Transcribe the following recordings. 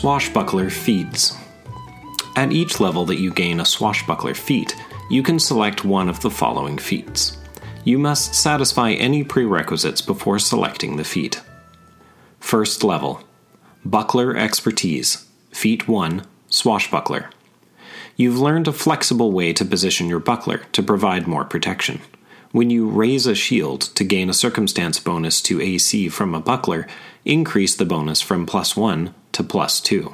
Swashbuckler Feats. At each level that you gain a Swashbuckler feat, you can select one of the following feats. You must satisfy any prerequisites before selecting the feat. First level Buckler Expertise, Feat 1 Swashbuckler. You've learned a flexible way to position your buckler to provide more protection. When you raise a shield to gain a circumstance bonus to AC from a buckler, increase the bonus from plus 1 to plus 2.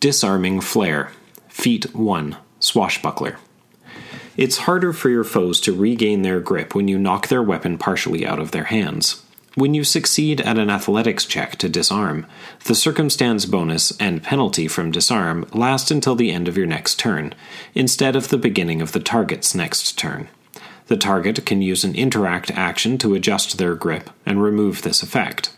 Disarming Flair, Feat 1 Swashbuckler. It's harder for your foes to regain their grip when you knock their weapon partially out of their hands. When you succeed at an athletics check to disarm, the circumstance bonus and penalty from disarm last until the end of your next turn, instead of the beginning of the target's next turn. The target can use an interact action to adjust their grip and remove this effect.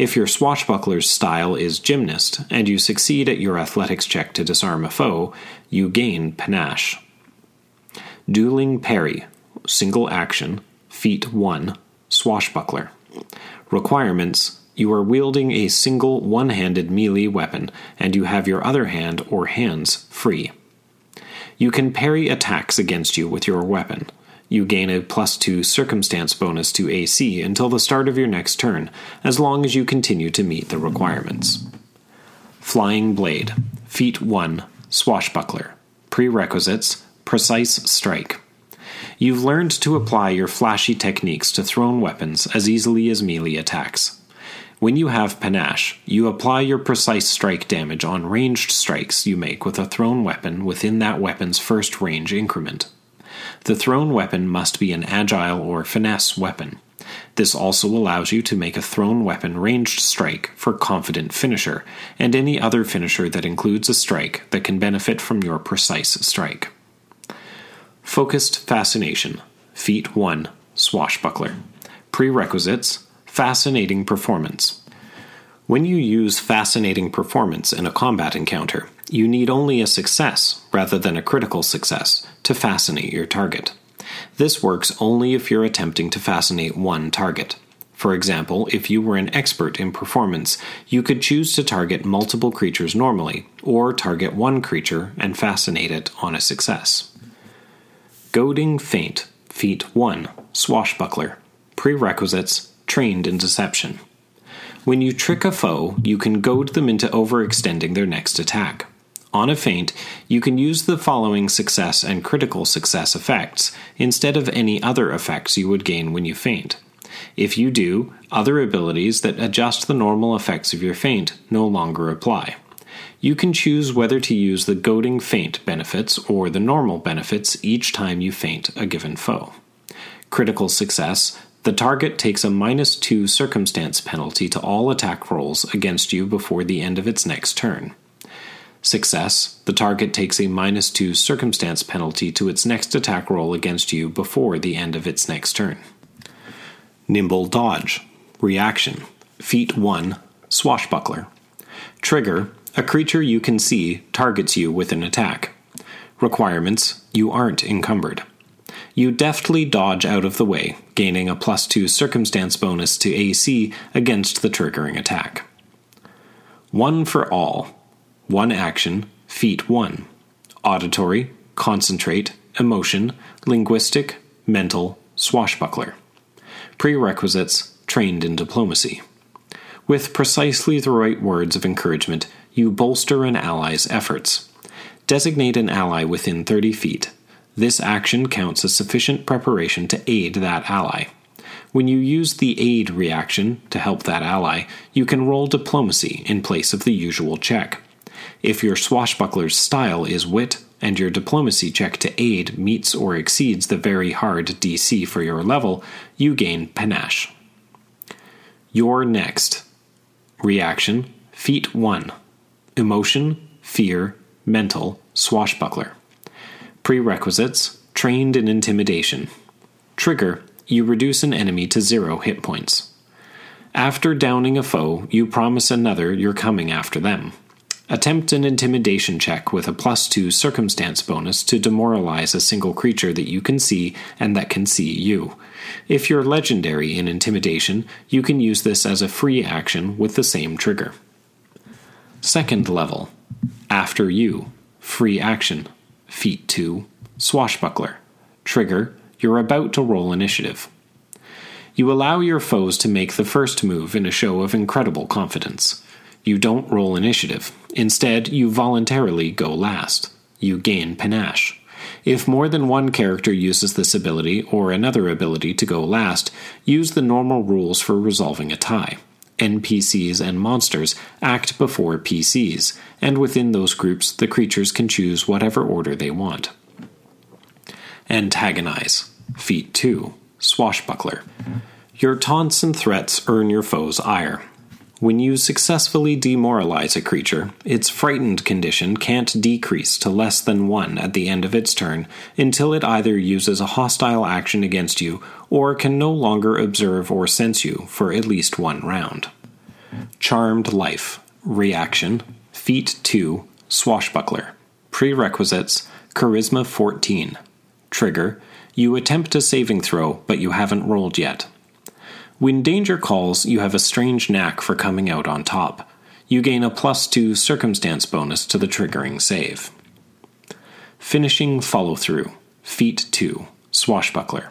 If your swashbuckler's style is gymnast, and you succeed at your athletics check to disarm a foe, you gain panache. Dueling Parry, single action, feat 1, swashbuckler. Requirements You are wielding a single one handed melee weapon, and you have your other hand or hands free. You can parry attacks against you with your weapon. You gain a plus 2 circumstance bonus to AC until the start of your next turn, as long as you continue to meet the requirements. Flying Blade, Feat 1, Swashbuckler. Prerequisites Precise Strike. You've learned to apply your flashy techniques to thrown weapons as easily as melee attacks. When you have panache, you apply your precise strike damage on ranged strikes you make with a thrown weapon within that weapon's first range increment. The thrown weapon must be an agile or finesse weapon. This also allows you to make a thrown weapon ranged strike for confident finisher, and any other finisher that includes a strike that can benefit from your precise strike. Focused Fascination, Feat 1, Swashbuckler. Prerequisites Fascinating Performance. When you use Fascinating Performance in a combat encounter, you need only a success, rather than a critical success, to fascinate your target. This works only if you're attempting to fascinate one target. For example, if you were an expert in performance, you could choose to target multiple creatures normally, or target one creature and fascinate it on a success. Goading Feint, Feat 1, Swashbuckler. Prerequisites Trained in Deception. When you trick a foe, you can goad them into overextending their next attack. On a feint, you can use the following success and critical success effects instead of any other effects you would gain when you feint. If you do, other abilities that adjust the normal effects of your feint no longer apply. You can choose whether to use the goading feint benefits or the normal benefits each time you feint a given foe. Critical success the target takes a minus 2 circumstance penalty to all attack rolls against you before the end of its next turn. Success the target takes a minus 2 circumstance penalty to its next attack roll against you before the end of its next turn. Nimble Dodge Reaction Feat 1 Swashbuckler Trigger a creature you can see targets you with an attack. Requirements You aren't encumbered. You deftly dodge out of the way, gaining a plus 2 circumstance bonus to AC against the triggering attack. One for all. One action, feat 1. Auditory, concentrate, emotion, linguistic, mental, swashbuckler. Prerequisites trained in diplomacy. With precisely the right words of encouragement, you bolster an ally's efforts. Designate an ally within 30 feet. This action counts as sufficient preparation to aid that ally. When you use the aid reaction to help that ally, you can roll diplomacy in place of the usual check. If your swashbuckler's style is wit, and your diplomacy check to aid meets or exceeds the very hard DC for your level, you gain panache. You're next. Reaction Feat 1 Emotion, Fear, Mental, Swashbuckler. Prerequisites Trained in Intimidation. Trigger You reduce an enemy to zero hit points. After downing a foe, you promise another you're coming after them. Attempt an intimidation check with a plus 2 circumstance bonus to demoralize a single creature that you can see and that can see you. If you're legendary in intimidation, you can use this as a free action with the same trigger. Second level, After You, free action, feat 2, Swashbuckler. Trigger, you're about to roll initiative. You allow your foes to make the first move in a show of incredible confidence. You don't roll initiative. Instead, you voluntarily go last. You gain panache. If more than one character uses this ability or another ability to go last, use the normal rules for resolving a tie. NPCs and monsters act before PCs, and within those groups, the creatures can choose whatever order they want. Antagonize. Feat 2. Swashbuckler. Your taunts and threats earn your foe's ire. When you successfully demoralize a creature, its frightened condition can't decrease to less than 1 at the end of its turn until it either uses a hostile action against you or can no longer observe or sense you for at least one round. Charmed Life. Reaction. Feat 2 Swashbuckler. Prerequisites. Charisma 14 Trigger. You attempt a saving throw, but you haven't rolled yet. When danger calls, you have a strange knack for coming out on top. You gain a plus 2 circumstance bonus to the triggering save. Finishing follow through. Feat 2. Swashbuckler.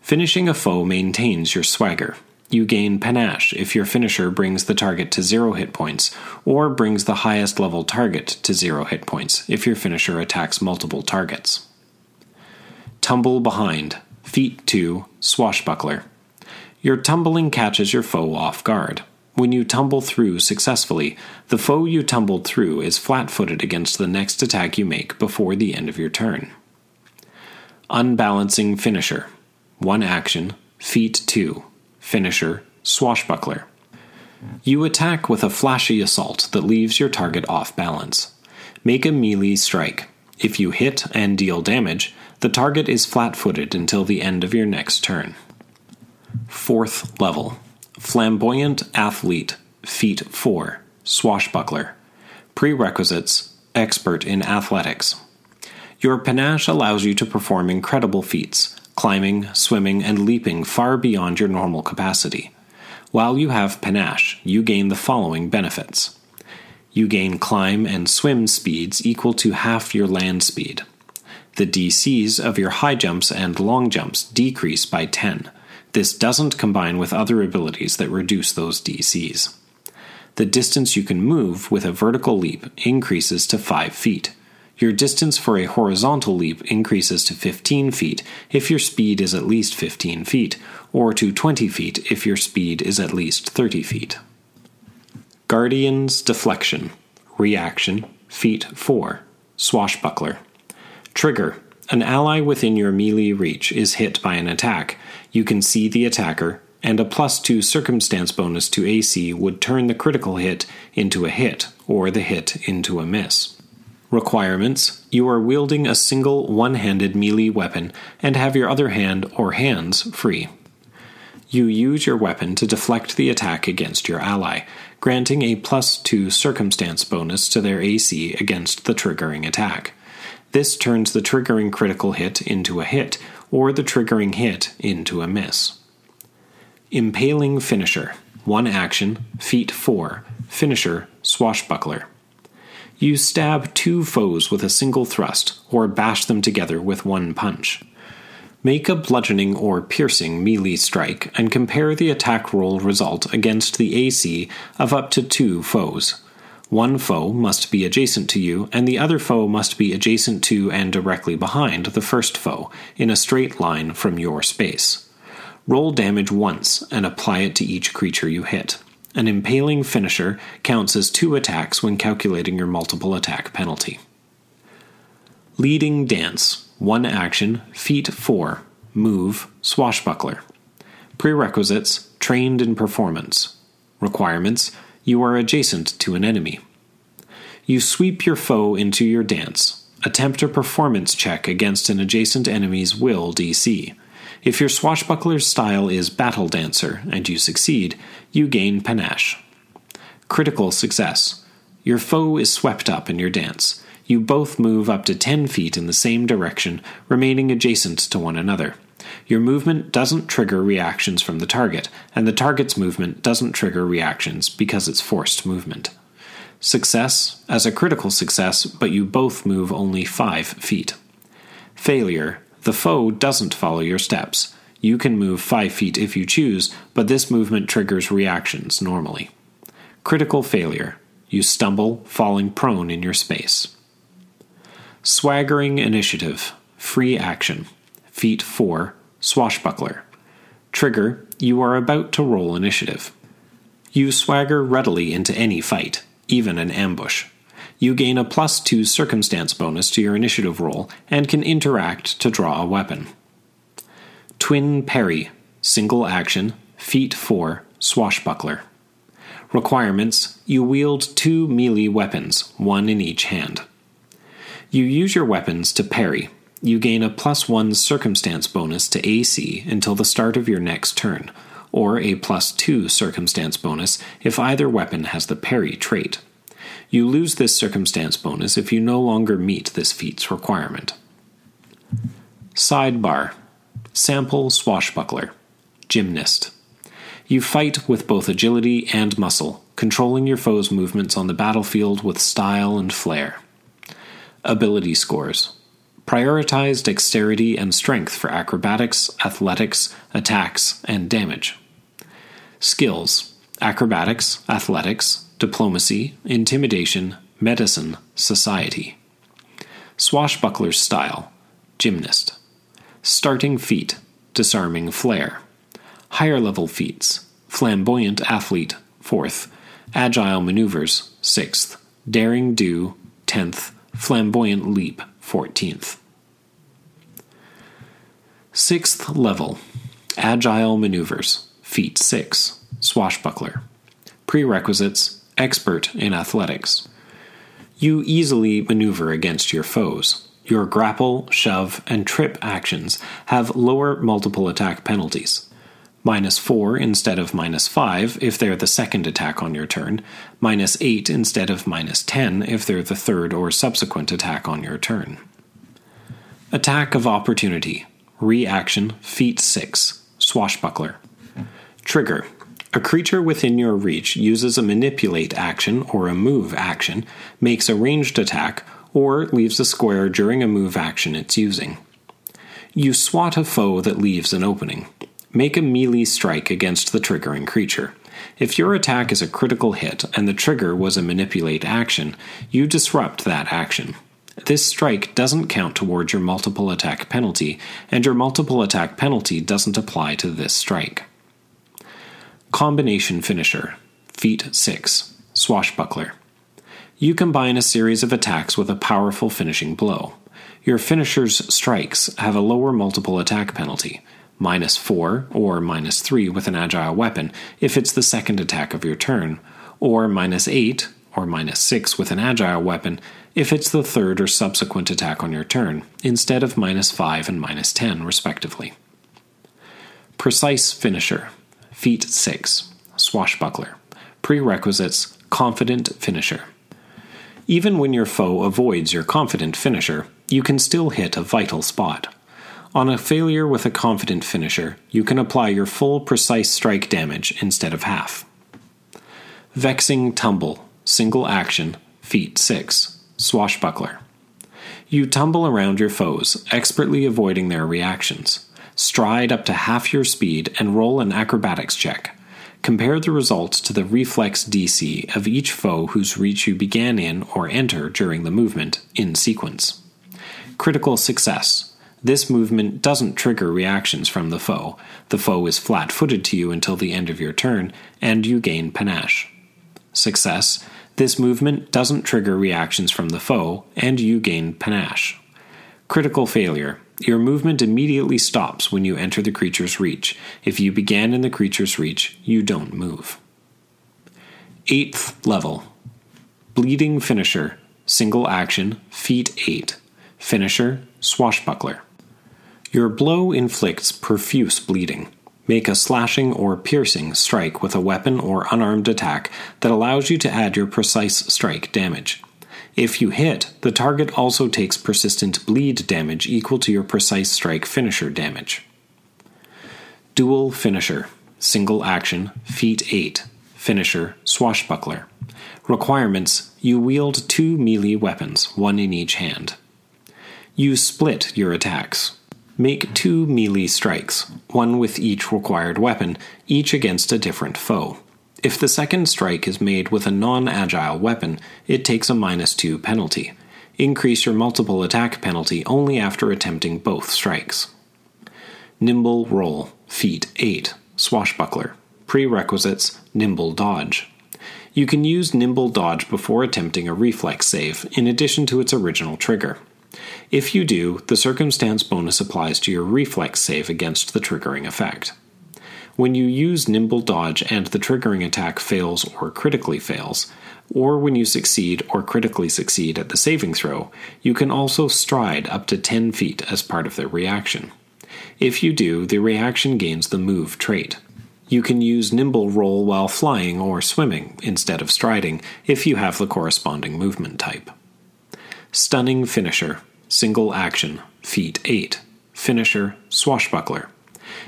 Finishing a foe maintains your swagger. You gain panache if your finisher brings the target to 0 hit points, or brings the highest level target to 0 hit points if your finisher attacks multiple targets. Tumble behind. Feat 2. Swashbuckler. Your tumbling catches your foe off guard. When you tumble through successfully, the foe you tumbled through is flat footed against the next attack you make before the end of your turn. Unbalancing Finisher. One action, Feat 2. Finisher, Swashbuckler. You attack with a flashy assault that leaves your target off balance. Make a melee strike. If you hit and deal damage, the target is flat footed until the end of your next turn. Fourth level Flamboyant Athlete, Feat 4, Swashbuckler. Prerequisites Expert in Athletics. Your panache allows you to perform incredible feats, climbing, swimming, and leaping far beyond your normal capacity. While you have panache, you gain the following benefits. You gain climb and swim speeds equal to half your land speed. The DCs of your high jumps and long jumps decrease by 10, this doesn't combine with other abilities that reduce those DCs. The distance you can move with a vertical leap increases to 5 feet. Your distance for a horizontal leap increases to 15 feet if your speed is at least 15 feet, or to 20 feet if your speed is at least 30 feet. Guardian's Deflection Reaction Feat 4 Swashbuckler Trigger An ally within your melee reach is hit by an attack you can see the attacker, and a plus 2 circumstance bonus to AC would turn the critical hit into a hit, or the hit into a miss. Requirements You are wielding a single one handed melee weapon and have your other hand or hands free. You use your weapon to deflect the attack against your ally, granting a plus 2 circumstance bonus to their AC against the triggering attack. This turns the triggering critical hit into a hit, or the triggering hit into a miss. Impaling Finisher. One action, feat 4. Finisher, Swashbuckler. You stab two foes with a single thrust, or bash them together with one punch. Make a bludgeoning or piercing melee strike and compare the attack roll result against the AC of up to two foes. One foe must be adjacent to you, and the other foe must be adjacent to and directly behind the first foe, in a straight line from your space. Roll damage once and apply it to each creature you hit. An impaling finisher counts as two attacks when calculating your multiple attack penalty. Leading Dance. One action, feat 4. Move, Swashbuckler. Prerequisites Trained in Performance. Requirements you are adjacent to an enemy. You sweep your foe into your dance. Attempt a performance check against an adjacent enemy's will DC. If your swashbuckler's style is Battle Dancer and you succeed, you gain panache. Critical success. Your foe is swept up in your dance. You both move up to 10 feet in the same direction, remaining adjacent to one another. Your movement doesn't trigger reactions from the target, and the target's movement doesn't trigger reactions because it's forced movement. Success as a critical success, but you both move only 5 feet. Failure the foe doesn't follow your steps. You can move 5 feet if you choose, but this movement triggers reactions normally. Critical failure you stumble, falling prone in your space. Swaggering initiative free action. Feat 4 swashbuckler. Trigger you are about to roll initiative. You swagger readily into any fight, even an ambush. You gain a plus 2 circumstance bonus to your initiative roll and can interact to draw a weapon. Twin Parry, single action, feat 4, swashbuckler. Requirements You wield two melee weapons, one in each hand. You use your weapons to parry. You gain a plus 1 circumstance bonus to AC until the start of your next turn, or a plus 2 circumstance bonus if either weapon has the parry trait. You lose this circumstance bonus if you no longer meet this feat's requirement. Sidebar Sample Swashbuckler Gymnast. You fight with both agility and muscle, controlling your foe's movements on the battlefield with style and flair. Ability scores Prioritize dexterity and strength for acrobatics, athletics, attacks, and damage. Skills Acrobatics, athletics, diplomacy, intimidation, medicine, society. Swashbuckler's style, gymnast. Starting feat, disarming flair. Higher level feats, flamboyant athlete, fourth. Agile maneuvers, sixth. Derring-Do, tenth. Flamboyant leap, fourteenth. Sixth level, agile maneuvers, feat six. Swashbuckler. Prerequisites expert in athletics. You easily maneuver against your foes. Your grapple, shove, and trip actions have lower multiple attack penalties. Minus 4 instead of minus 5 if they're the second attack on your turn, minus 8 instead of minus 10 if they're the third or subsequent attack on your turn. Attack of Opportunity Reaction Feat 6 Swashbuckler Trigger a creature within your reach uses a manipulate action or a move action, makes a ranged attack, or leaves a square during a move action it's using. You swat a foe that leaves an opening. Make a melee strike against the triggering creature. If your attack is a critical hit and the trigger was a manipulate action, you disrupt that action. This strike doesn't count towards your multiple attack penalty, and your multiple attack penalty doesn't apply to this strike. Combination Finisher, Feat 6, Swashbuckler. You combine a series of attacks with a powerful finishing blow. Your finisher's strikes have a lower multiple attack penalty, minus 4 or minus 3 with an agile weapon if it's the second attack of your turn, or minus 8 or minus 6 with an agile weapon if it's the third or subsequent attack on your turn, instead of minus 5 and minus 10, respectively. Precise Finisher Feat 6. Swashbuckler. Prerequisites Confident Finisher. Even when your foe avoids your confident finisher, you can still hit a vital spot. On a failure with a confident finisher, you can apply your full precise strike damage instead of half. Vexing Tumble. Single action. Feat 6. Swashbuckler. You tumble around your foes, expertly avoiding their reactions stride up to half your speed, and roll an acrobatics check. Compare the results to the reflex DC of each foe whose reach you began in or enter during the movement, in sequence. Critical success. This movement doesn't trigger reactions from the foe. The foe is flat footed to you until the end of your turn, and you gain panache. Success. This movement doesn't trigger reactions from the foe, and you gain panache. Critical failure. Your movement immediately stops when you enter the creature's reach. If you began in the creature's reach, you don't move. Eighth level Bleeding Finisher, Single Action, Feat 8. Finisher, Swashbuckler. Your blow inflicts profuse bleeding. Make a slashing or piercing strike with a weapon or unarmed attack that allows you to add your precise strike damage. If you hit, the target also takes persistent bleed damage equal to your precise strike finisher damage. Dual Finisher, Single Action, Feat 8. finisher, swashbuckler. Requirements You wield two melee weapons, one in each hand. You split your attacks. Make two melee strikes, one with each required weapon, each against a different foe. If the second strike is made with a non agile weapon, it takes a minus 2 penalty. Increase your multiple attack penalty only after attempting both strikes. Nimble Roll, Feat 8, Swashbuckler. Prerequisites Nimble Dodge. You can use Nimble Dodge before attempting a reflex save, in addition to its original trigger. If you do, the circumstance bonus applies to your reflex save against the triggering effect. When you use Nimble Dodge and the triggering attack fails or critically fails, or when you succeed or critically succeed at the saving throw, you can also stride up to 10 feet as part of the reaction. If you do, the reaction gains the move trait. You can use Nimble Roll while flying or swimming instead of striding if you have the corresponding movement type. Stunning Finisher, Single Action, Feat 8, Finisher, Swashbuckler.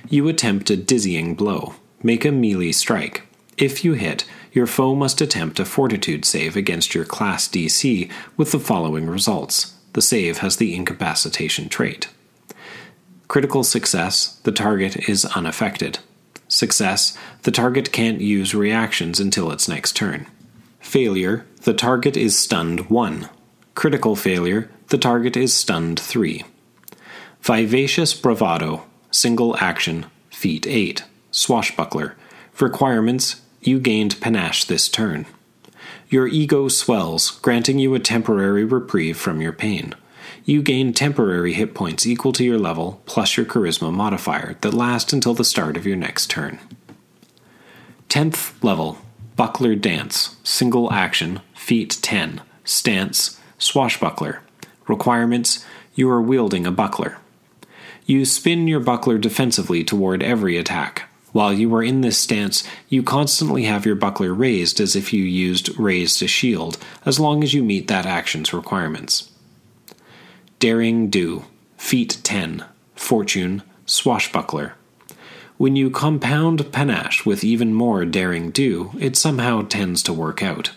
You attempt a dizzying blow. Make a melee strike. If you hit, your foe must attempt a fortitude save against your class DC with the following results. The save has the incapacitation trait. Critical success, the target is unaffected. Success, the target can't use reactions until its next turn. Failure, the target is stunned 1. Critical failure, the target is stunned 3. Vivacious bravado, single action, feat 8, swashbuckler. Requirements you gained panache this turn. Your ego swells, granting you a temporary reprieve from your pain. You gain temporary hit points equal to your level plus your charisma modifier that last until the start of your next turn. 10th level Buckler Dance, single action, feat 10, stance, swashbuckler. Requirements You are wielding a buckler. You spin your buckler defensively toward every attack. While you are in this stance, you constantly have your buckler raised as if you used raised a shield, as long as you meet that action's requirements. Derring-Do, Feat 10, Fortune, Swashbuckler. When you compound panache with even more derring-do, it somehow tends to work out.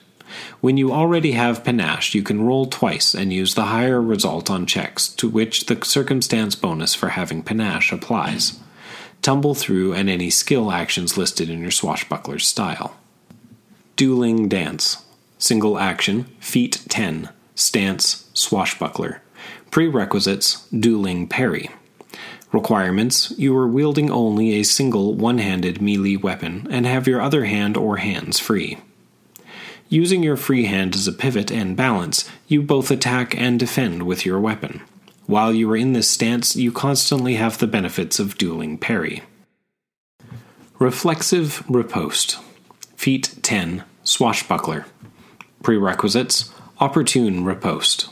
When you already have panache, you can roll twice and use the higher result on checks to which the circumstance bonus for having panache applies tumble through, and any skill actions listed in your swashbuckler's style. Dueling Dance. Single action, feat 10, stance, swashbuckler. Prerequisites, dueling parry. Requirements You are wielding only a single one handed melee weapon and have your other hand or hands free. Using your free hand as a pivot and balance, you both attack and defend with your weapon. While you are in this stance, you constantly have the benefits of dueling parry. Reflexive Riposte. Feat 10. Swashbuckler. Prerequisites Opportune Riposte.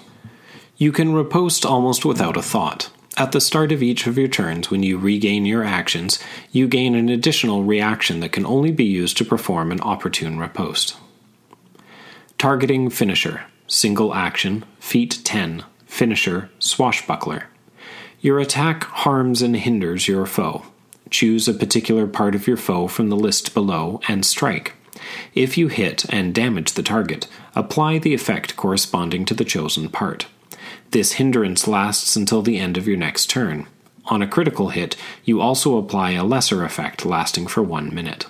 You can riposte almost without a thought. At the start of each of your turns, when you regain your actions, you gain an additional reaction that can only be used to perform an opportune riposte. Targeting Finisher. Single action. Feat 10 finisher, swashbuckler. Your attack harms and hinders your foe. Choose a particular part of your foe from the list below and strike. If you hit and damage the target, apply the effect corresponding to the chosen part. This hindrance lasts until the end of your next turn. On a critical hit, you also apply a lesser effect lasting for one minute.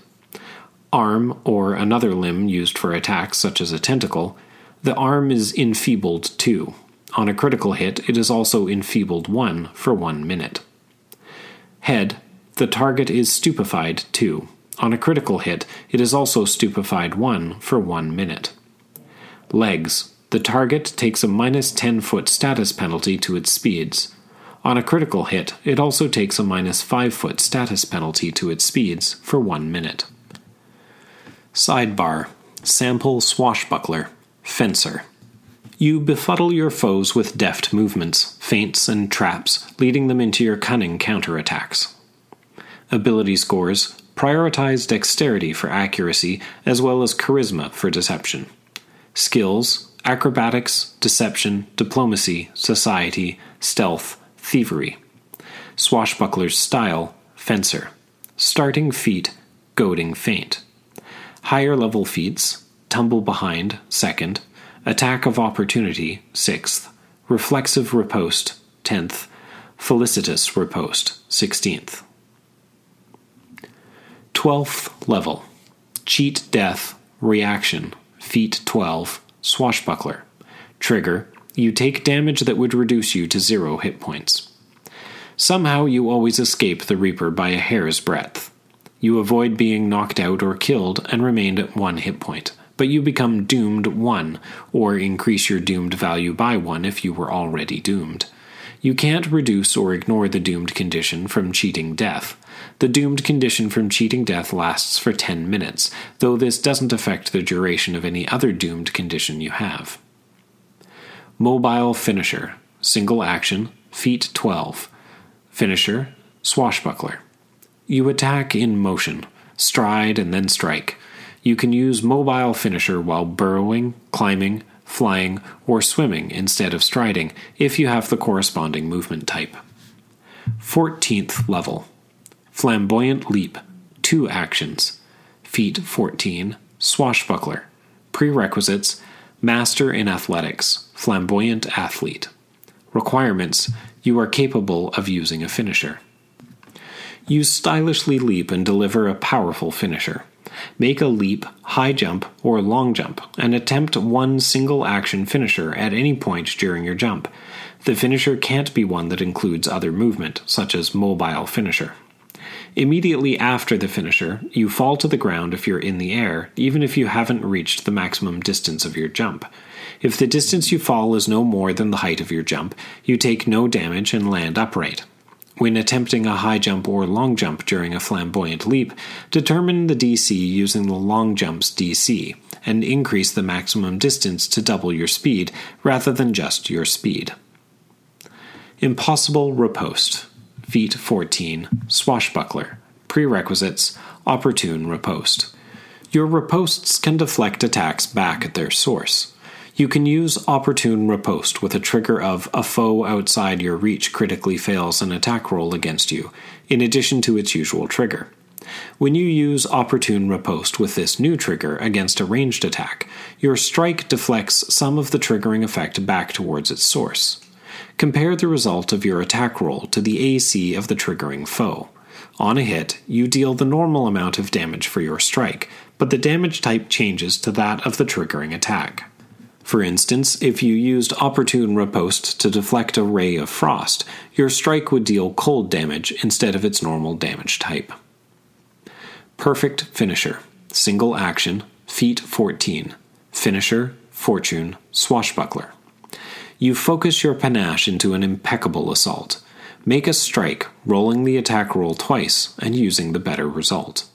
Arm, or another limb used for attacks such as a tentacle, the arm is enfeebled too. On a critical hit, it is also enfeebled 1 for 1 minute. Head, the target is stupefied 2. On a critical hit, it is also stupefied 1 for 1 minute. Legs, the target takes a minus 10 foot status penalty to its speeds. On a critical hit, it also takes a minus 5 foot status penalty to its speeds for 1 minute. Sidebar Sample Swashbuckler, Fencer. You befuddle your foes with deft movements, feints, and traps, leading them into your cunning counterattacks. Ability scores prioritize dexterity for accuracy as well as charisma for deception. Skills acrobatics, deception, diplomacy, society, stealth, thievery. Swashbuckler's style fencer. Starting feat goading feint. Higher level feats Tumble Behind, 2nd, Attack of Opportunity, 6th, Reflexive Riposte, 10th, Felicitous Riposte, 16th. 12th level Cheat Death, Reaction, Feat 12, Swashbuckler. Trigger You take damage that would reduce you to zero hit points. Somehow you always escape the Reaper by a hair's breadth. You avoid being knocked out or killed and remain at one hit point, but you become doomed 1, or increase your doomed value by 1 if you were already doomed. You can't reduce or ignore the doomed condition from cheating death. The doomed condition from cheating death lasts for 10 minutes, though this doesn't affect the duration of any other doomed condition you have. Mobile Finisher, Single Action, Feat 12. Finisher, Swashbuckler. You attack in motion, stride and then strike. You can use Mobile Finisher while burrowing, climbing, flying, or swimming instead of striding if you have the corresponding movement type. 14th level Flamboyant Leap, 2 actions. Feat 14, Swashbuckler. Prerequisites Master in Athletics, Flamboyant Athlete. Requirements You are capable of using a finisher. You stylishly leap and deliver a powerful finisher. Make a leap, high jump, or long jump, and attempt one single action finisher at any point during your jump. The finisher can't be one that includes other movement, such as mobile finisher. Immediately after the finisher, you fall to the ground if you're in the air, even if you haven't reached the maximum distance of your jump. If the distance you fall is no more than the height of your jump, you take no damage and land upright. When attempting a high jump or long jump during a flamboyant leap, determine the DC using the long jump's DC, and increase the maximum distance to double your speed rather than just your speed. Impossible Riposte, Feat 14, Swashbuckler. Prerequisites Opportune Riposte. Your ripostes can deflect attacks back at their source. You can use Opportune Riposte with a trigger of a foe outside your reach critically fails an attack roll against you, in addition to its usual trigger. When you use Opportune Riposte with this new trigger against a ranged attack, your strike deflects some of the triggering effect back towards its source. Compare the result of your attack roll to the AC of the triggering foe. On a hit, you deal the normal amount of damage for your strike, but the damage type changes to that of the triggering attack. For instance, if you used Opportune Riposte to deflect a ray of frost, your strike would deal cold damage instead of its normal damage type. Perfect Finisher Single Action, Feat 14. Finisher, Fortune, Swashbuckler. You focus your panache into an impeccable assault. Make a strike, rolling the attack roll twice and using the better result.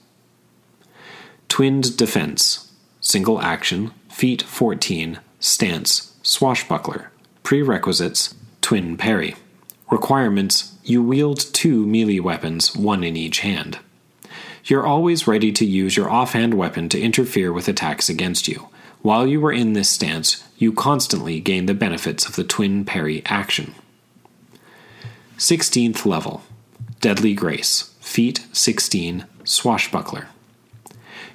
Twinned Defense Single Action, Feat 14, Stance, Swashbuckler. Prerequisites Twin Parry. Requirements You wield two melee weapons, one in each hand. You're always ready to use your offhand weapon to interfere with attacks against you. While you are in this stance, you constantly gain the benefits of the twin parry action. 16th level Deadly Grace, Feat 16, Swashbuckler.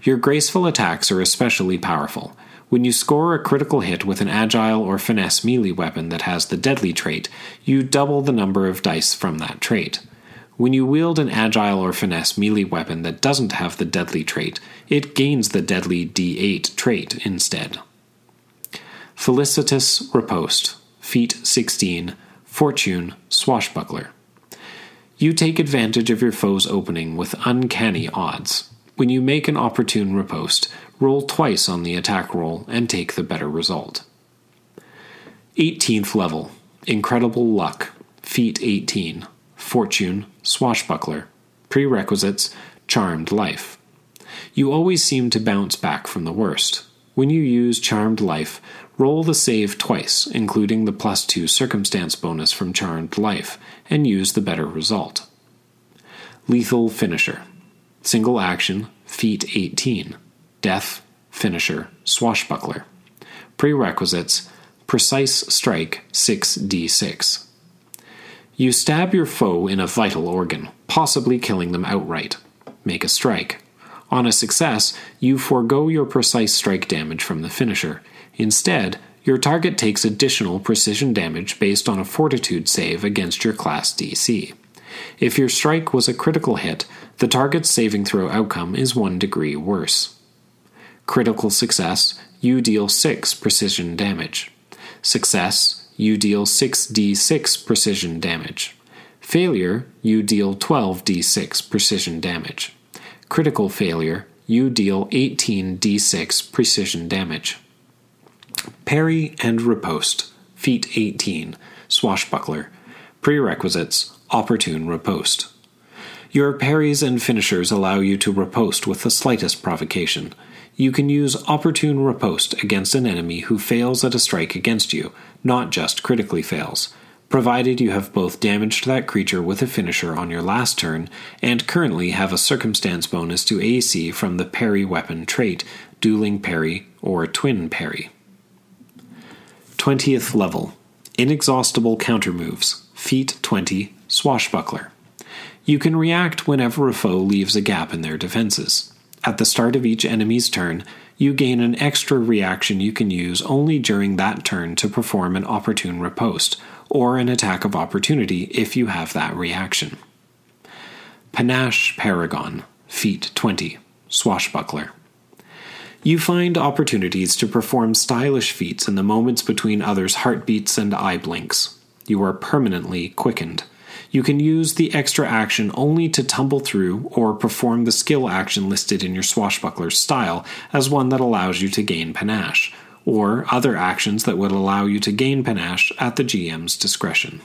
Your graceful attacks are especially powerful, when you score a critical hit with an agile or finesse melee weapon that has the deadly trait, you double the number of dice from that trait. When you wield an agile or finesse melee weapon that doesn't have the deadly trait, it gains the deadly D8 trait instead. Felicitous Riposte, Feat 16, Fortune, Swashbuckler. You take advantage of your foe's opening with uncanny odds. When you make an opportune riposte, roll twice on the attack roll and take the better result. 18th level Incredible Luck, Feat 18, Fortune, Swashbuckler. Prerequisites Charmed Life. You always seem to bounce back from the worst. When you use Charmed Life, roll the save twice, including the plus 2 circumstance bonus from Charmed Life, and use the better result. Lethal Finisher. Single action, feat 18. Death, finisher, swashbuckler. Prerequisites Precise strike 6d6. You stab your foe in a vital organ, possibly killing them outright. Make a strike. On a success, you forego your precise strike damage from the finisher. Instead, your target takes additional precision damage based on a fortitude save against your class DC. If your strike was a critical hit, the target's saving throw outcome is one degree worse. Critical success, you deal 6 precision damage. Success, you deal 6d6 precision damage. Failure, you deal 12d6 precision damage. Critical failure, you deal 18d6 precision damage. Parry and riposte, feat 18, swashbuckler. Prerequisites, opportune riposte. Your parries and finishers allow you to riposte with the slightest provocation. You can use opportune riposte against an enemy who fails at a strike against you, not just critically fails provided you have both damaged that creature with a finisher on your last turn and currently have a circumstance bonus to AC from the parry weapon trait, dueling parry or twin parry. 20th level Inexhaustible counter moves, feat 20, swashbuckler. You can react whenever a foe leaves a gap in their defenses. At the start of each enemy's turn, you gain an extra reaction you can use only during that turn to perform an opportune riposte, or an attack of opportunity if you have that reaction. Panache Paragon, feat 20, Swashbuckler. You find opportunities to perform stylish feats in the moments between others' heartbeats and eye blinks. You are permanently quickened. You can use the extra action only to tumble through or perform the skill action listed in your swashbuckler's style as one that allows you to gain panache, or other actions that would allow you to gain panache at the GM's discretion.